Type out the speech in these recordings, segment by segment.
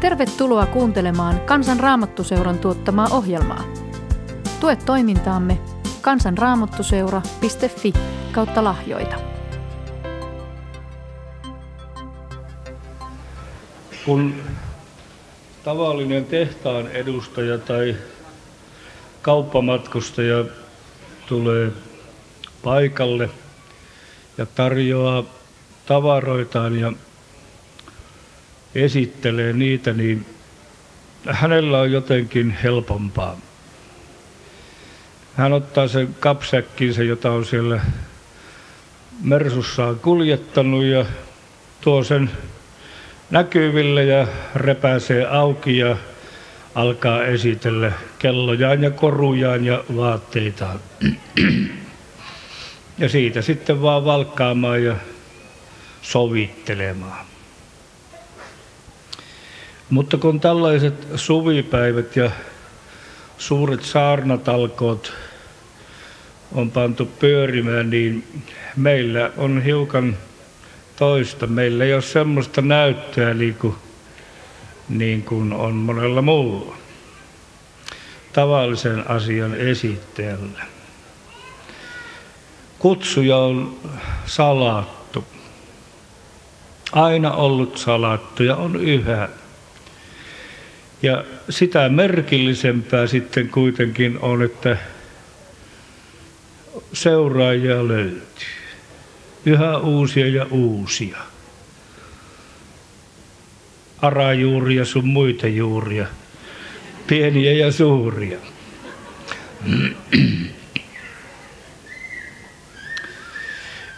Tervetuloa kuuntelemaan Kansan Raamattuseuran tuottamaa ohjelmaa. Tue toimintaamme kansanraamattuseura.fi kautta lahjoita. Kun tavallinen tehtaan edustaja tai kauppamatkustaja tulee paikalle ja tarjoaa tavaroitaan ja esittelee niitä, niin hänellä on jotenkin helpompaa. Hän ottaa sen kapsäkkinsä, jota on siellä Mersussaan kuljettanut ja tuo sen näkyville ja repäisee auki ja alkaa esitellä kellojaan ja korujaan ja vaatteitaan. Ja siitä sitten vaan valkkaamaan ja sovittelemaan. Mutta kun tällaiset suvipäivät ja suuret saarnatalkoot on pantu pyörimään, niin meillä on hiukan toista. Meillä ei ole semmoista näyttöä niin kuin, niin kuin on monella muulla tavallisen asian esittäjällä. Kutsuja on salattu. Aina ollut salattu ja on yhä. Ja sitä merkillisempää sitten kuitenkin on, että seuraajia löytyy. Yhä uusia ja uusia. Arajuuria sun muita juuria. Pieniä ja suuria.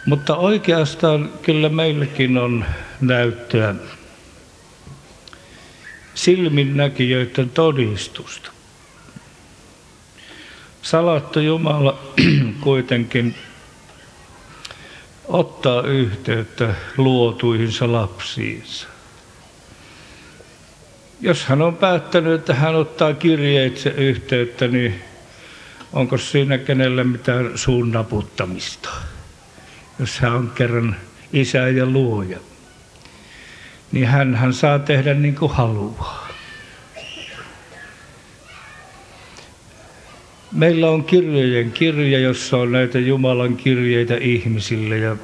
Mutta oikeastaan kyllä meilläkin on näyttöä silminnäkijöiden todistusta. Salattu Jumala kuitenkin ottaa yhteyttä luotuihinsa lapsiinsa. Jos hän on päättänyt, että hän ottaa kirjeitse yhteyttä, niin onko siinä kenellä mitään suun naputtamista? Jos hän on kerran isä ja luoja niin hän, hän saa tehdä niin kuin haluaa. Meillä on kirjojen kirja, jossa on näitä Jumalan kirjeitä ihmisille ja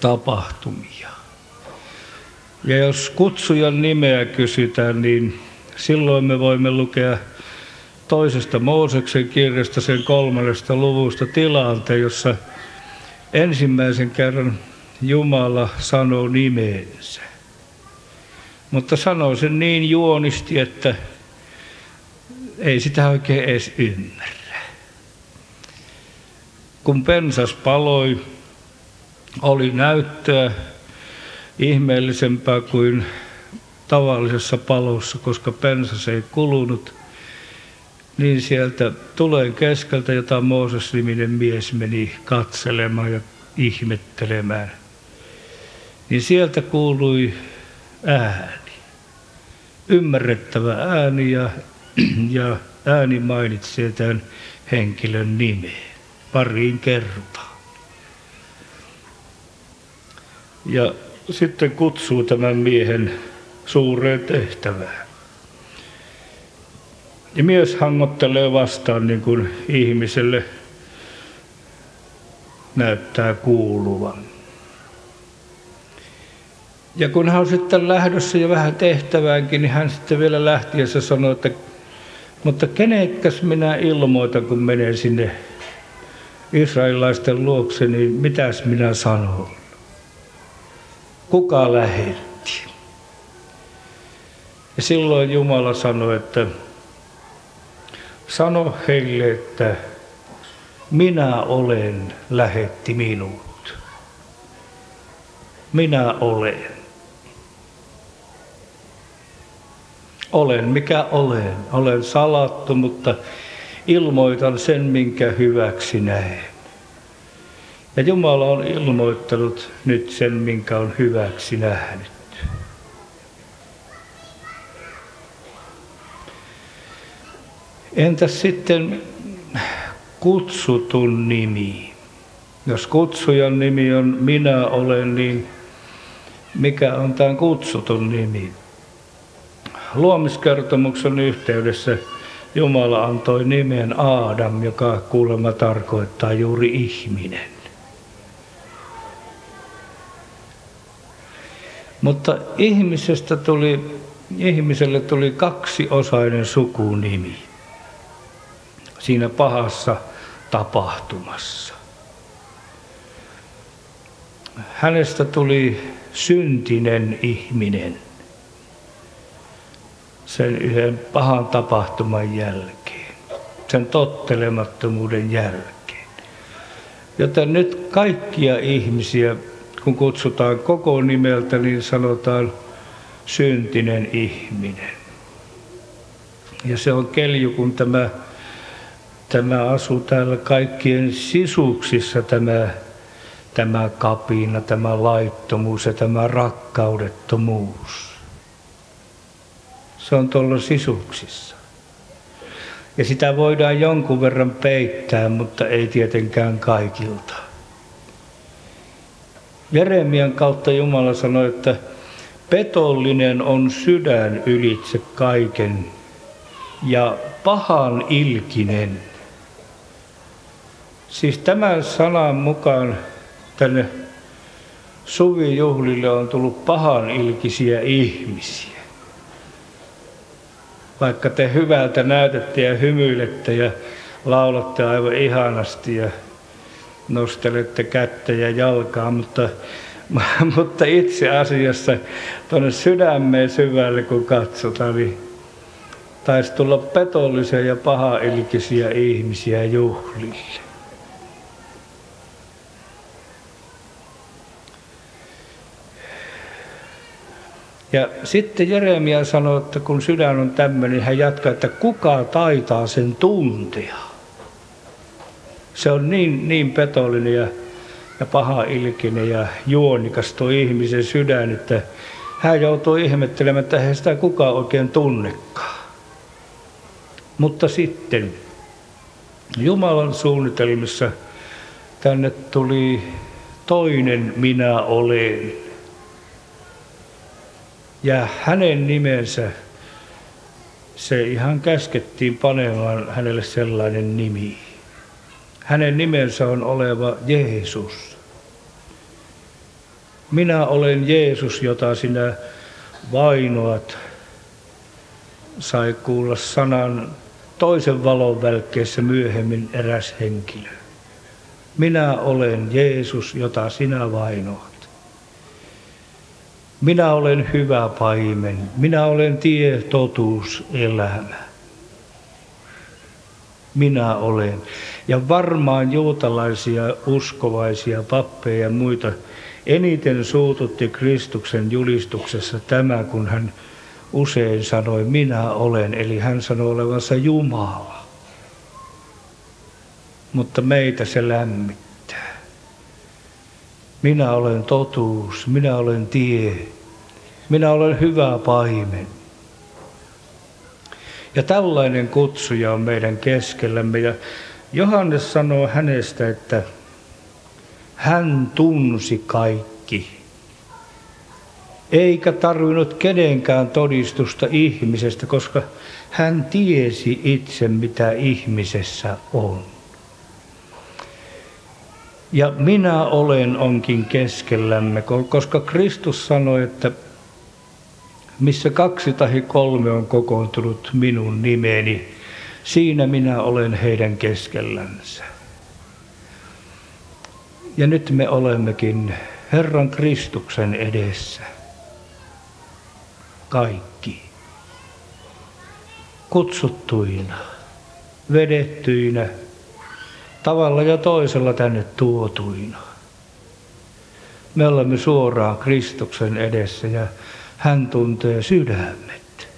tapahtumia. Ja jos kutsujan nimeä kysytään, niin silloin me voimme lukea toisesta Mooseksen kirjasta sen kolmannesta luvusta tilanteen, jossa ensimmäisen kerran Jumala sanoo nimeensä. Mutta sanoo sen niin juonisti, että ei sitä oikein edes ymmärrä. Kun pensas paloi, oli näyttöä ihmeellisempää kuin tavallisessa palossa, koska pensas ei kulunut, niin sieltä tuleen keskeltä, jota Mooses-niminen mies meni katselemaan ja ihmettelemään, niin sieltä kuului ääni. Ymmärrettävä ääni ja, ja ääni mainitsee tämän henkilön nimeen pariin kertaan. Ja sitten kutsuu tämän miehen suureen tehtävään. Ja mies hangottelee vastaan niin kuin ihmiselle näyttää kuuluvan. Ja kun hän on sitten lähdössä jo vähän tehtäväänkin, niin hän sitten vielä lähtiessä sanoi, että mutta kenekäs minä ilmoitan, kun menen sinne israelilaisten luokse, niin mitäs minä sanon? Kuka lähetti? Ja silloin Jumala sanoi, että sano heille, että minä olen lähetti minut. Minä olen. Olen mikä olen. Olen salattu, mutta ilmoitan sen, minkä hyväksi näen. Ja Jumala on ilmoittanut nyt sen, minkä on hyväksi nähnyt. Entäs sitten kutsutun nimi? Jos kutsujan nimi on minä olen, niin mikä on tämän kutsutun nimi? Luomiskertomuksen yhteydessä Jumala antoi nimen Aadam, joka kuulemma tarkoittaa juuri ihminen. Mutta ihmisestä tuli, ihmiselle tuli kaksiosainen sukunimi siinä pahassa tapahtumassa. Hänestä tuli syntinen ihminen sen yhden pahan tapahtuman jälkeen, sen tottelemattomuuden jälkeen. Joten nyt kaikkia ihmisiä, kun kutsutaan koko nimeltä, niin sanotaan syntinen ihminen. Ja se on kelju, kun tämä, tämä asuu täällä kaikkien sisuksissa, tämä, tämä kapina, tämä laittomuus ja tämä rakkaudettomuus. Se on tuolla sisuksissa. Ja sitä voidaan jonkun verran peittää, mutta ei tietenkään kaikilta. Jeremian kautta Jumala sanoi, että petollinen on sydän ylitse kaiken ja pahan ilkinen. Siis tämän sanan mukaan tänne suvijuhlille on tullut pahan ilkisiä ihmisiä vaikka te hyvältä näytätte ja hymyilette ja laulatte aivan ihanasti ja nostelette kättä ja jalkaa, mutta, mutta itse asiassa tuonne sydämeen syvälle kun katsotaan, niin taisi tulla petollisia ja pahailkisiä ihmisiä juhlille. Ja sitten Jeremia sanoi, että kun sydän on tämmöinen, niin hän jatkaa, että kuka taitaa sen tuntea. Se on niin, niin petollinen ja, ja paha ilkinen ja juonikas tuo ihmisen sydän, että hän joutuu ihmettelemään, että eihän sitä kukaan oikein tunnekaan. Mutta sitten Jumalan suunnitelmissa tänne tuli toinen minä olen ja hänen nimensä, se ihan käskettiin panemaan hänelle sellainen nimi. Hänen nimensä on oleva Jeesus. Minä olen Jeesus, jota sinä vainoat, sai kuulla sanan toisen valon välkkeessä myöhemmin eräs henkilö. Minä olen Jeesus, jota sinä vainoat. Minä olen hyvä paimen, minä olen tie, totuus, elämä. Minä olen. Ja varmaan juutalaisia uskovaisia pappeja ja muita eniten suututti Kristuksen julistuksessa tämä, kun hän usein sanoi, minä olen, eli hän sanoi olevansa Jumala. Mutta meitä se lämmittää. Minä olen totuus, minä olen tie, minä olen hyvä paimen. Ja tällainen kutsuja on meidän keskellämme. Ja Johannes sanoo hänestä, että hän tunsi kaikki. Eikä tarvinnut kenenkään todistusta ihmisestä, koska hän tiesi itse, mitä ihmisessä on. Ja minä olen onkin keskellämme, koska Kristus sanoi, että missä kaksi tai kolme on kokoontunut minun nimeni, siinä minä olen heidän keskellänsä. Ja nyt me olemmekin Herran Kristuksen edessä. Kaikki. Kutsuttuina, vedettyinä, tavalla ja toisella tänne tuotuina. Me olemme suoraan Kristuksen edessä ja hän tuntee sydämet.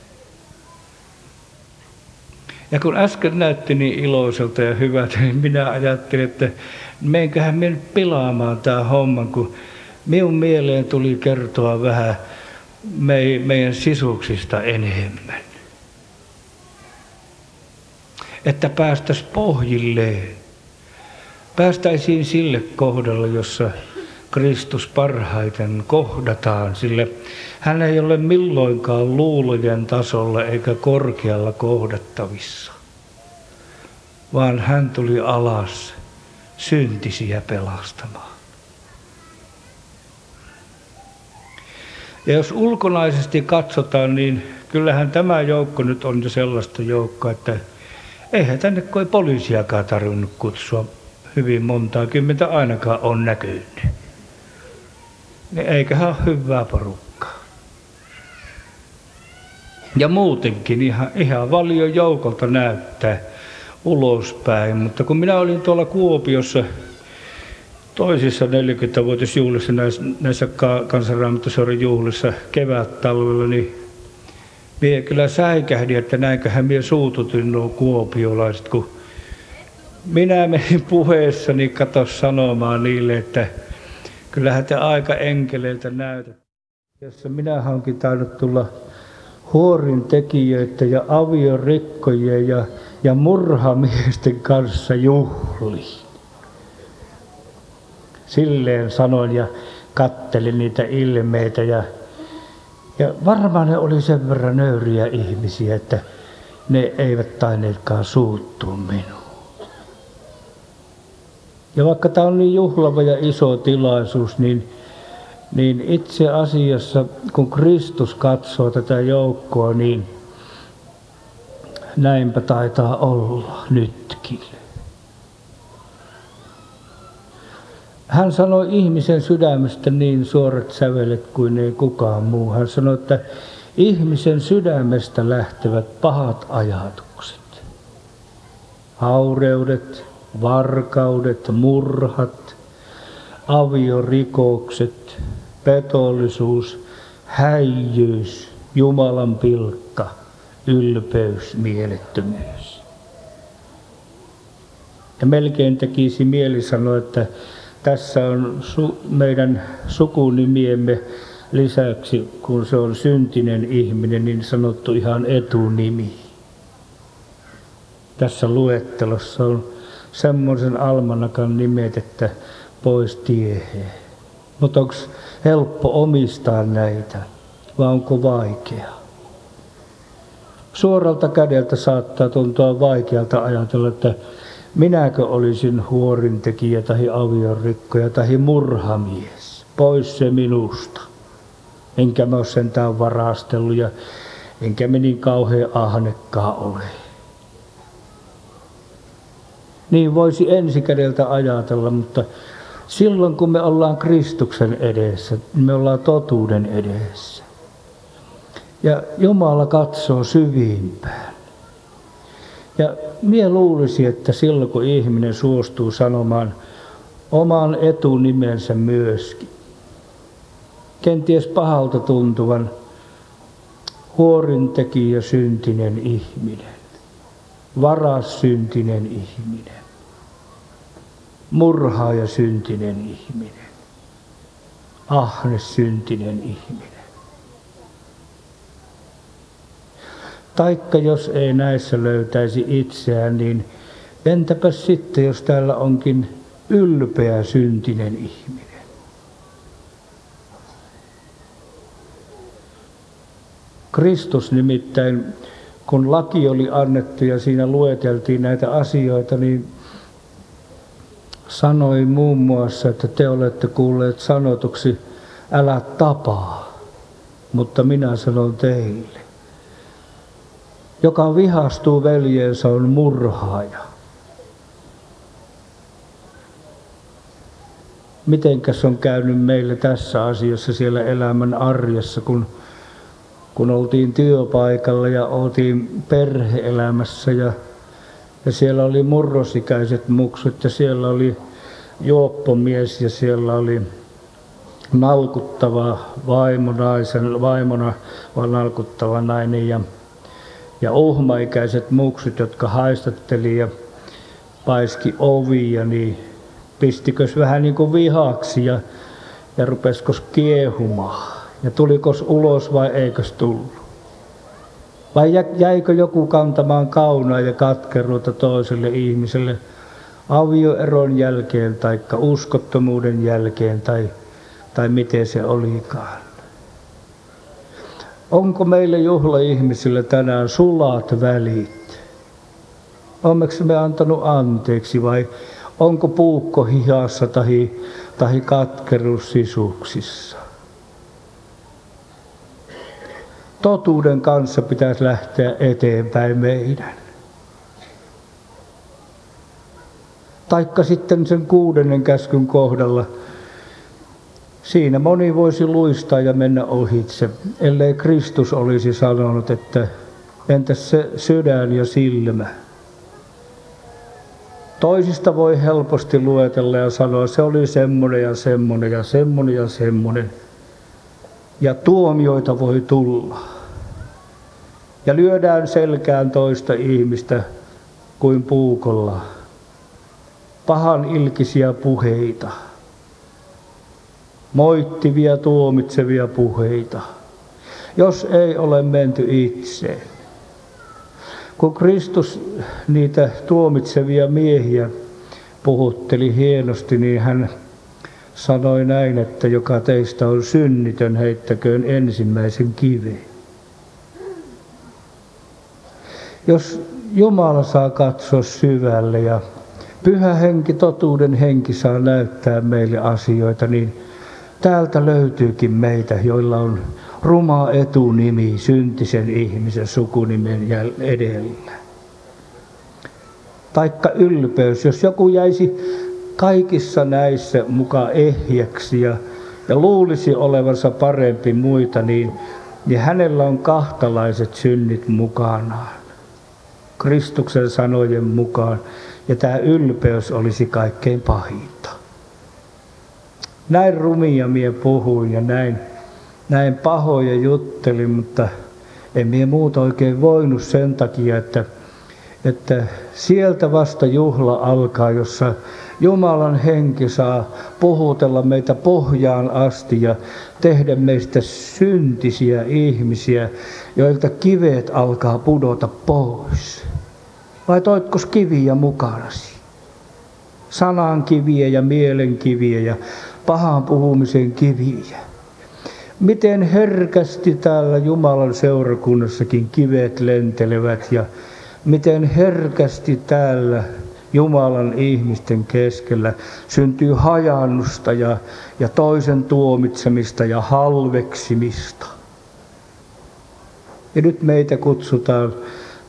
Ja kun äsken näytti niin iloiselta ja hyvältä, niin minä ajattelin, että meinköhän me nyt pilaamaan tämä homman, kun minun mieleen tuli kertoa vähän meidän sisuksista enemmän. Että päästäisiin pohjilleen päästäisiin sille kohdalle, jossa Kristus parhaiten kohdataan, sille hän ei ole milloinkaan luulojen tasolla eikä korkealla kohdattavissa, vaan hän tuli alas syntisiä pelastamaan. Ja jos ulkonaisesti katsotaan, niin kyllähän tämä joukko nyt on jo sellaista joukkoa, että eihän tänne koi poliisiakaan tarvinnut kutsua hyvin montaa kymmentä ainakaan on näkynyt. Niin eiköhän ole hyvää porukkaa. Ja muutenkin ihan, ihan valion joukolta näyttää ulospäin. Mutta kun minä olin tuolla Kuopiossa toisissa 40-vuotisjuhlissa, näissä, näissä kansanraamattoseuden juhlissa kevät-talvella, niin minä kyllä säikähdin, että näinköhän minä suututin nuo kuopiolaiset, kun minä menin puheessani kato sanomaan niille, että kyllähän te aika enkeleiltä näytät. Jossa minä hankin tainnut tulla huorin tekijöitä ja aviorikkojen ja, ja murhamiesten kanssa juhliin. Silleen sanoin ja kattelin niitä ilmeitä ja, ja varmaan ne oli sen verran nöyriä ihmisiä, että ne eivät taineetkaan suuttua minuun. Ja vaikka tämä on niin juhlava ja iso tilaisuus, niin, niin itse asiassa kun Kristus katsoo tätä joukkoa, niin näinpä taitaa olla nytkin. Hän sanoi ihmisen sydämestä niin suorat sävelet kuin ei kukaan muu. Hän sanoi, että ihmisen sydämestä lähtevät pahat ajatukset. Haureudet, varkaudet, murhat, aviorikokset, petollisuus, häijyys, Jumalan pilkka, ylpeys, mielettömyys. Ja melkein tekisi mieli sanoa, että tässä on su- meidän sukunimiemme lisäksi, kun se on syntinen ihminen, niin sanottu ihan etunimi. Tässä luettelossa on semmoisen almanakan nimet, että pois tieheen. Mutta onko helppo omistaa näitä vai onko vaikeaa? Suoralta kädeltä saattaa tuntua vaikealta ajatella, että minäkö olisin huorintekijä tai aviorikkoja tai murhamies. Pois se minusta. Enkä mä ole sentään varastellut ja enkä me niin kauhean ahnekkaa ole. Niin voisi ensikädeltä ajatella, mutta silloin kun me ollaan Kristuksen edessä, me ollaan totuuden edessä. Ja Jumala katsoo syvimpään. Ja mie luulisi, että silloin kun ihminen suostuu sanomaan oman etunimensä myöskin, kenties pahalta tuntuvan huorintekijä syntinen ihminen, varas syntinen ihminen, murhaaja syntinen ihminen, ahne syntinen ihminen. Taikka jos ei näissä löytäisi itseään, niin entäpä sitten, jos täällä onkin ylpeä syntinen ihminen? Kristus nimittäin, kun laki oli annettu ja siinä lueteltiin näitä asioita, niin sanoi muun muassa, että te olette kuulleet sanotuksi, älä tapaa, mutta minä sanon teille. Joka vihastuu veljeensä on murhaaja. Mitenkäs on käynyt meille tässä asiassa siellä elämän arjessa, kun, kun oltiin työpaikalla ja oltiin perheelämässä ja ja siellä oli murrosikäiset muksut ja siellä oli juoppomies ja siellä oli nalkuttava vaimo naisen, vaimona vaan nalkuttava nainen ja, ja uhmaikäiset muksut, jotka haistatteli ja paiski ovia, niin pistikös vähän niin kuin vihaksi ja, ja rupeskos kiehumaan. Ja tulikos ulos vai eikös tullut? Vai jäikö joku kantamaan kaunaa ja katkeruutta toiselle ihmiselle? avioeron jälkeen tai uskottomuuden jälkeen tai, tai miten se olikaan. Onko meille juhlaihmisille tänään sulat välit? Onneksi me antanut anteeksi vai onko puukko hihassa tai, tai katkeruus sisuksissa? Totuuden kanssa pitäisi lähteä eteenpäin meidän. Taikka sitten sen kuudennen käskyn kohdalla – Siinä moni voisi luistaa ja mennä ohitse, ellei Kristus olisi sanonut, että entäs se sydän ja silmä. Toisista voi helposti luetella ja sanoa, se oli semmoinen ja semmoinen ja semmoinen ja semmoinen. Ja tuomioita voi tulla. Ja lyödään selkään toista ihmistä kuin puukolla. Pahan ilkisiä puheita moittivia, tuomitsevia puheita, jos ei ole menty itseen. Kun Kristus niitä tuomitsevia miehiä puhutteli hienosti, niin hän sanoi näin, että joka teistä on synnitön, heittäköön ensimmäisen kiveen. Jos Jumala saa katsoa syvälle ja pyhä henki, totuuden henki saa näyttää meille asioita, niin Täältä löytyykin meitä, joilla on ruma etunimi syntisen ihmisen sukunimen edellä. Taikka ylpeys, jos joku jäisi kaikissa näissä mukaan ehjäksi ja, ja luulisi olevansa parempi muita, niin, niin hänellä on kahtalaiset synnit mukanaan. Kristuksen sanojen mukaan. Ja tämä ylpeys olisi kaikkein pahinta näin rumia mie puhuin ja näin, näin pahoja juttelin, mutta en mie muuta oikein voinut sen takia, että, että sieltä vasta juhla alkaa, jossa Jumalan henki saa puhutella meitä pohjaan asti ja tehdä meistä syntisiä ihmisiä, joilta kivet alkaa pudota pois. Vai toitkos kiviä mukanasi? Sanan kiviä ja mielen kiviä ja pahan puhumisen kiviä. Miten herkästi täällä Jumalan seurakunnassakin kivet lentelevät ja miten herkästi täällä Jumalan ihmisten keskellä syntyy hajannusta ja, ja toisen tuomitsemista ja halveksimista. Ja nyt meitä kutsutaan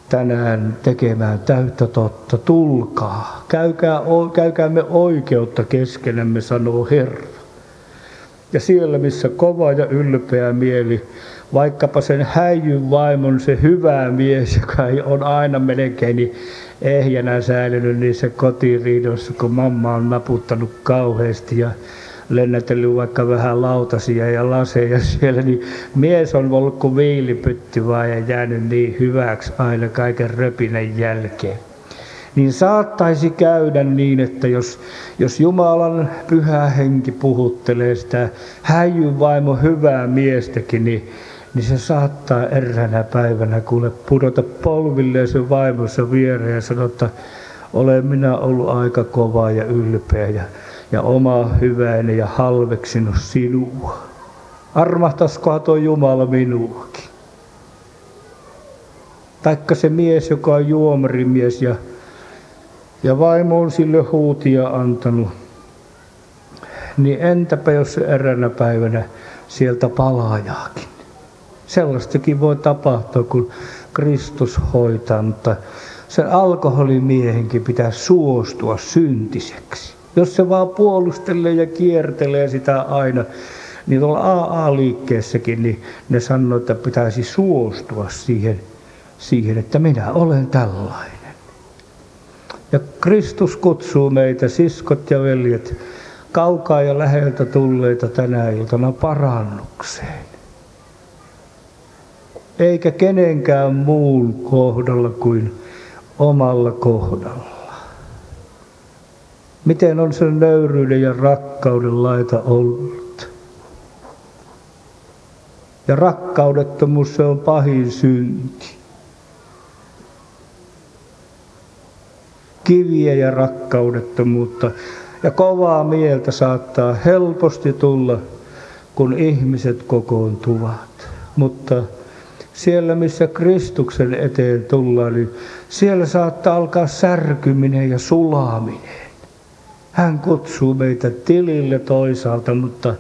tänään tekemään täyttä totta. Tulkaa, käykää, käykäämme oikeutta keskenämme, sanoo Herra. Ja siellä, missä kova ja ylpeä mieli, vaikkapa sen häijyn vaimon, se hyvä mies, joka on aina melkein niin ehjänä säilynyt niissä kotiriidoissa, kun mamma on naputtanut kauheasti ja lennätellyt vaikka vähän lautasia ja laseja siellä, niin mies on ollut kuin viilipytty vaan ja jäänyt niin hyväksi aina kaiken röpinän jälkeen. Niin saattaisi käydä niin, että jos, jos Jumalan pyhä henki puhuttelee sitä häijyn vaimo hyvää miestäkin, niin, niin se saattaa eräänä päivänä kuule pudota polvilleen sen vaimonsa viereen ja sanoa, että olen minä ollut aika kova ja ylpeä ja ja oma hyväinen ja halveksinut sinua. Armahtaskohan tuo Jumala minuakin. Taikka se mies, joka on juomarimies ja, ja vaimo on sille huutia antanut. Niin entäpä jos se eräänä päivänä sieltä palaajaakin. Sellaistakin voi tapahtua, kun Kristus hoitaa, mutta sen alkoholimiehenkin pitää suostua syntiseksi. Jos se vaan puolustelee ja kiertelee sitä aina, niin tuolla AA-liikkeessäkin niin ne sanoo, että pitäisi suostua siihen, siihen, että minä olen tällainen. Ja Kristus kutsuu meitä, siskot ja veljet, kaukaa ja läheltä tulleita tänä iltana parannukseen. Eikä kenenkään muun kohdalla kuin omalla kohdalla. Miten on sen nöyryyden ja rakkauden laita ollut? Ja rakkaudettomuus se on pahin synti. kiviä ja rakkaudettomuutta. Ja kovaa mieltä saattaa helposti tulla, kun ihmiset kokoontuvat. Mutta siellä, missä Kristuksen eteen tullaan, niin siellä saattaa alkaa särkyminen ja sulaaminen. Hän kutsuu meitä tilille toisaalta, mutta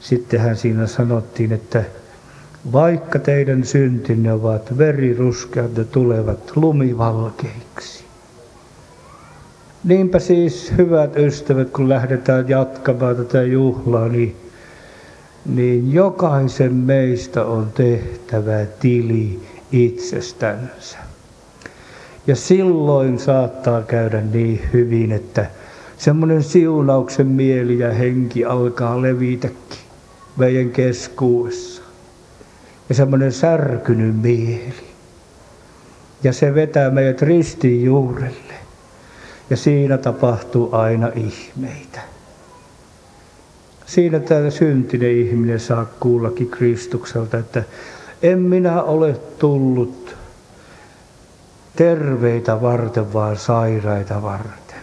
sittenhän siinä sanottiin, että vaikka teidän syntinne ovat veriruskeat, ne tulevat lumivalkeiksi. Niinpä siis, hyvät ystävät, kun lähdetään jatkamaan tätä juhlaa, niin, niin jokaisen meistä on tehtävä tili itsestänsä. Ja silloin saattaa käydä niin hyvin, että semmoinen siunauksen mieli ja henki alkaa levitäkin meidän keskuudessa. Ja semmoinen särkynyt mieli. Ja se vetää meidät ristiin juurelle. Ja siinä tapahtuu aina ihmeitä. Siinä tämä syntinen ihminen saa kuullakin Kristukselta, että en minä ole tullut terveitä varten, vaan sairaita varten.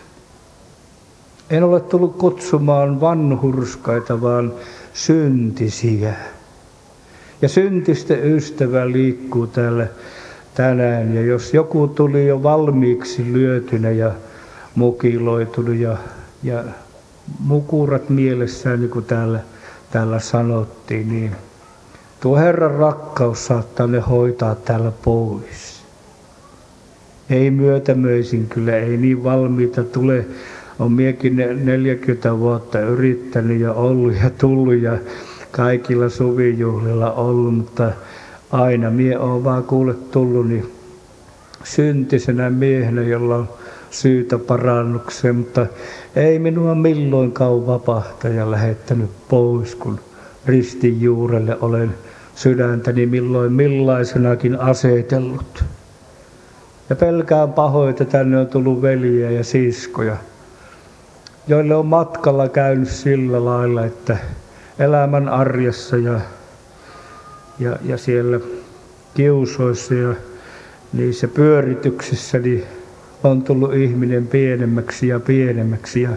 En ole tullut kutsumaan vanhurskaita, vaan syntisiä. Ja syntisten ystävä liikkuu täällä tänään. Ja jos joku tuli jo valmiiksi lyötynä ja mukiloitunut ja, ja mukurat mielessään, niin kuin täällä, täällä sanottiin, niin tuo Herran rakkaus saattaa ne hoitaa täällä pois. Ei myötämöisin kyllä, ei niin valmiita tule. On miekin 40 vuotta yrittänyt ja ollut ja tullut ja kaikilla suvijuhlilla ollut, mutta aina mie on vaan kuule tullut niin syntisenä miehenä, jolla on syytä parannukseen, mutta ei minua milloinkaan vapahtaja lähettänyt pois, kun ristin juurelle olen sydäntäni milloin millaisenakin asetellut. Ja pelkään pahoin, että tänne on tullut veliä ja siskoja, joille on matkalla käynyt sillä lailla, että elämän arjessa ja, ja, ja siellä kiusoissa ja niissä pyörityksissä niin on tullut ihminen pienemmäksi ja pienemmäksi ja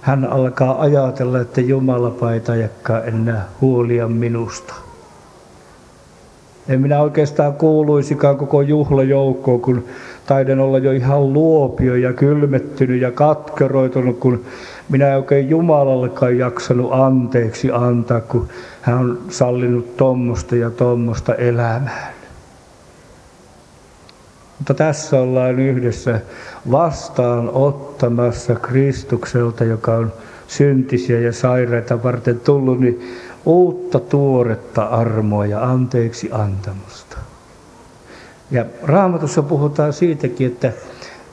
hän alkaa ajatella, että Jumala paita enää huolia minusta. En minä oikeastaan kuuluisikaan koko juhlajoukkoon, kun taiden olla jo ihan luopio ja kylmettynyt ja katkeroitunut, kun minä en oikein Jumalallekaan jaksanut anteeksi antaa, kun hän on sallinut tuommoista ja tuommoista elämää. Mutta tässä ollaan yhdessä vastaan ottamassa Kristukselta, joka on syntisiä ja sairaita varten tullut, niin uutta tuoretta armoa ja anteeksi antamusta. Ja raamatussa puhutaan siitäkin, että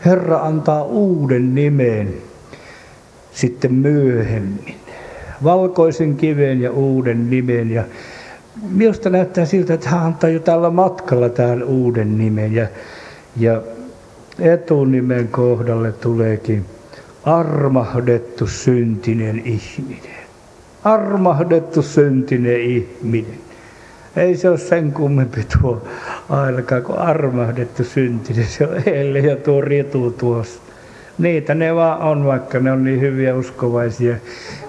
Herra antaa uuden nimen sitten myöhemmin. Valkoisen kiven ja uuden nimen. Ja minusta näyttää siltä, että hän antaa jo tällä matkalla tämän uuden nimen. Ja, ja etunimen kohdalle tuleekin armahdettu syntinen ihminen. Armahdettu syntinen ihminen. Ei se ole sen kummempi tuo ainakaan kuin armahdettu syntinen. Se on eilen ja tuo rietu tuossa. Niitä ne vaan on, vaikka ne on niin hyviä uskovaisia.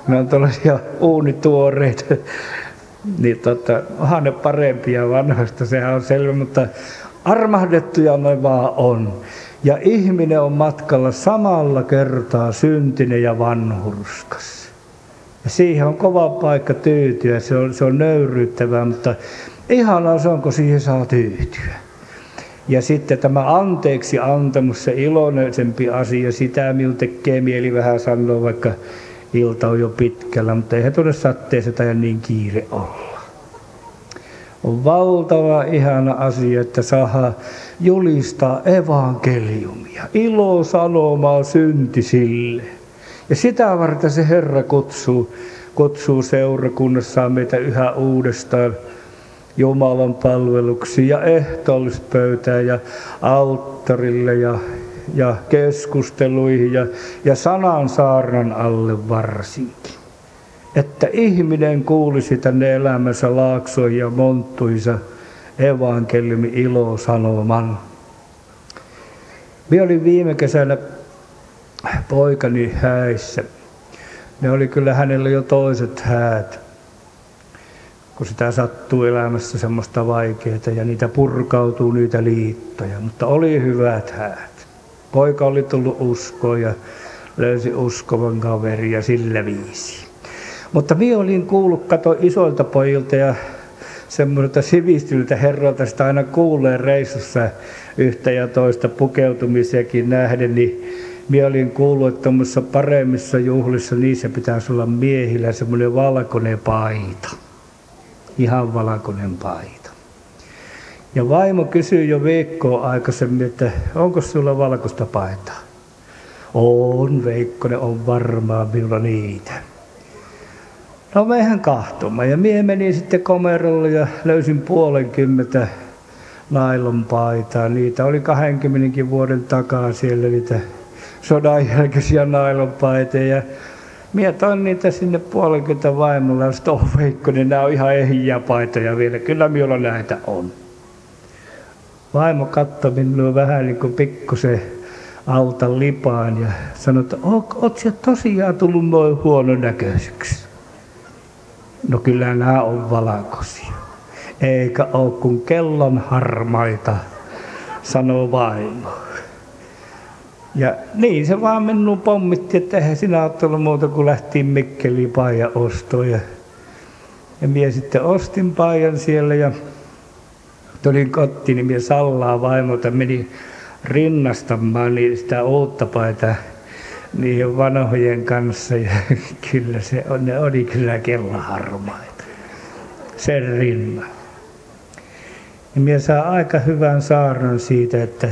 Ne on tällaisia uunituoreita. niin tota, onhan ne parempia vanhoista, sehän on selvä, mutta armahdettuja ne vaan on. Ja ihminen on matkalla samalla kertaa syntinen ja vanhurskas. Ja siihen on kova paikka tyytyä, se on, se on nöyryyttävää, mutta ihanaa se on, kun siihen saa tyytyä. Ja sitten tämä anteeksi antamus, se iloisempi asia, sitä minun tekee mieli vähän sanoa, vaikka ilta on jo pitkällä, mutta eihän tuonne satteessa tai niin kiire olla. On valtava ihana asia, että saa julistaa evankeliumia, ilo sanomaa syntisille. Ja sitä varten se Herra kutsuu, kutsuu seurakunnassaan meitä yhä uudestaan Jumalan palveluksi ja ehtoollispöytään ja alttarille ja, ja keskusteluihin ja, ja sanan saarnan alle varsinkin. Että ihminen kuulisi tänne elämänsä laaksoihin ja monttuisa evankeliumi ilo sanoman. Minä olin viime kesänä poikani häissä. Ne oli kyllä hänellä jo toiset häät, kun sitä sattuu elämässä semmoista vaikeaa ja niitä purkautuu niitä liittoja, mutta oli hyvät häät. Poika oli tullut uskoon ja löysi uskovan kaveri ja sillä viisi. Mutta minä olin kuullut, kato isoilta pojilta ja semmoiselta sivistyiltä herroilta sitä aina kuulee reissussa yhtä ja toista pukeutumisiakin nähden, niin minä olin kuullut, että tuommoisissa paremmissa juhlissa niissä pitäisi olla miehillä semmoinen valkoinen paita. Ihan valkoinen paita. Ja vaimo kysyi jo viikkoa aikaisemmin, että onko sulla valkoista paitaa? On, Veikkonen, on varmaan minulla niitä. No mehän kahtomaan ja mie menin sitten komerolle ja löysin puolenkymmentä nailon paitaa. Niitä oli 20 vuoden takaa siellä niitä sodan jälkeisiä nailonpaiteja. Mie toin niitä sinne puolenkymmentä vaimolla ja sitten oh niin nämä on ihan ehjiä paitoja vielä. Kyllä minulla näitä on. Vaimo katsoi minua vähän niin kuin pikkusen alta lipaan ja sanoi, että oot sä tosiaan tullut noin huononäköiseksi? No kyllä nämä on valkoisia. Eikä ole kuin kellon harmaita, sanoo vaimo. Ja niin se vaan minun pommitti, että eihän sinä ole muuta kuin lähti Mikkeliin paijan ostoon. Ja, ja minä sitten ostin paijan siellä ja tulin kotiin, niin minä sallaa vaimolta meni rinnastamaan niin sitä uutta paitaa niihin vanhojen kanssa. Ja kyllä se ne oli kyllä kellaharmaita. Sen rinnan. Ja minä saa aika hyvän saarnan siitä, että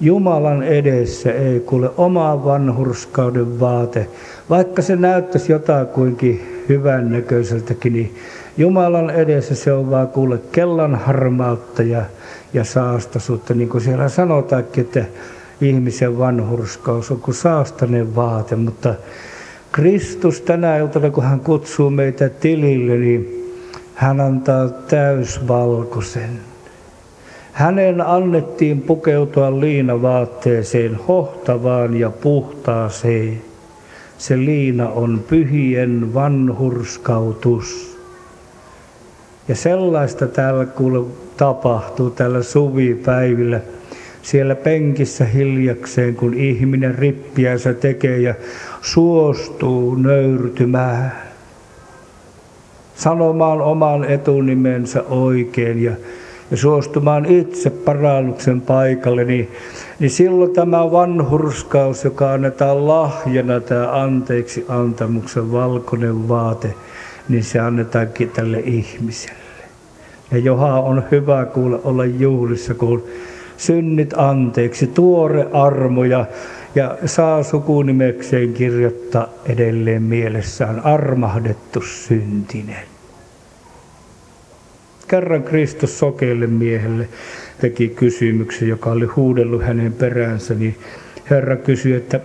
Jumalan edessä ei kuule oma vanhurskauden vaate, vaikka se näyttäisi jotakuinkin hyvän näköiseltäkin, niin Jumalan edessä se on vaan kuule kellan harmautta ja, ja saastaisuutta, niin kuin siellä sanotaankin, että ihmisen vanhurskaus on kuin saastainen vaate, mutta Kristus tänä iltana, kun hän kutsuu meitä tilille, niin hän antaa täysvalkoisen hänen annettiin pukeutua liinavaatteeseen hohtavaan ja puhtaaseen. Se liina on pyhien vanhurskautus. Ja sellaista täällä kuule tapahtuu tällä suvipäivillä. Siellä penkissä hiljakseen, kun ihminen rippiänsä tekee ja suostuu nöyrtymään sanomaan oman etunimensä oikein ja ja suostumaan itse parannuksen paikalle, niin, niin silloin tämä vanhurskaus, joka annetaan lahjana, tämä anteeksi antamuksen valkoinen vaate, niin se annetaankin tälle ihmiselle. Ja joha on hyvä kuulla olla juhlissa, kun synnit anteeksi, tuore armo ja, ja saa sukunimekseen kirjoittaa edelleen mielessään armahdettu syntinen kerran Kristus sokeille miehelle teki kysymyksen, joka oli huudellut hänen peränsä, niin Herra kysyi, että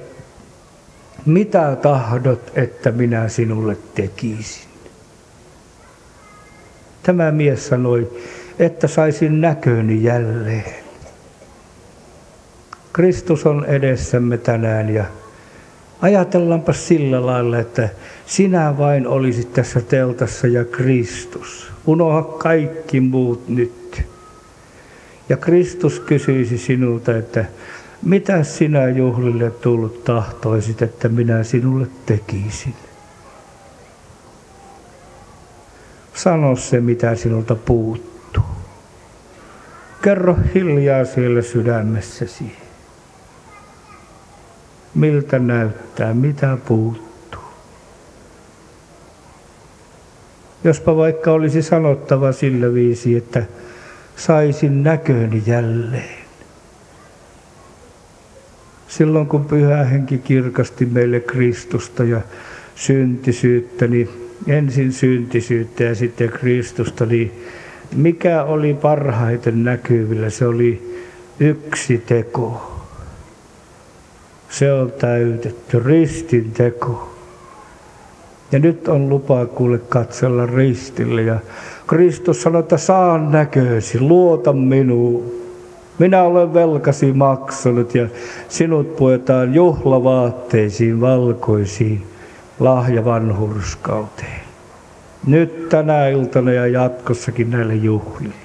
mitä tahdot, että minä sinulle tekisin? Tämä mies sanoi, että saisin näköni jälleen. Kristus on edessämme tänään ja ajatellaanpa sillä lailla, että sinä vain olisit tässä teltassa ja Kristus. Unoha kaikki muut nyt. Ja Kristus kysyisi sinulta, että mitä sinä juhlille tullut tahtoisit, että minä sinulle tekisin? Sano se, mitä sinulta puuttuu. Kerro hiljaa siellä sydämessäsi. Miltä näyttää, mitä puuttuu? Jospa vaikka olisi sanottava sillä viisi, että saisin näköni jälleen. Silloin kun pyhä henki kirkasti meille Kristusta ja syntisyyttä, niin ensin syntisyyttä ja sitten Kristusta, niin mikä oli parhaiten näkyvillä? Se oli yksi teko. Se on täytetty, ristin teko. Ja nyt on lupa kuule katsella ristille. Ja Kristus sanoi, että saan näköisi, luota minuun. Minä olen velkasi maksanut ja sinut puetaan juhlavaatteisiin valkoisiin lahja vanhurskauteen. Nyt tänä iltana ja jatkossakin näille juhlille.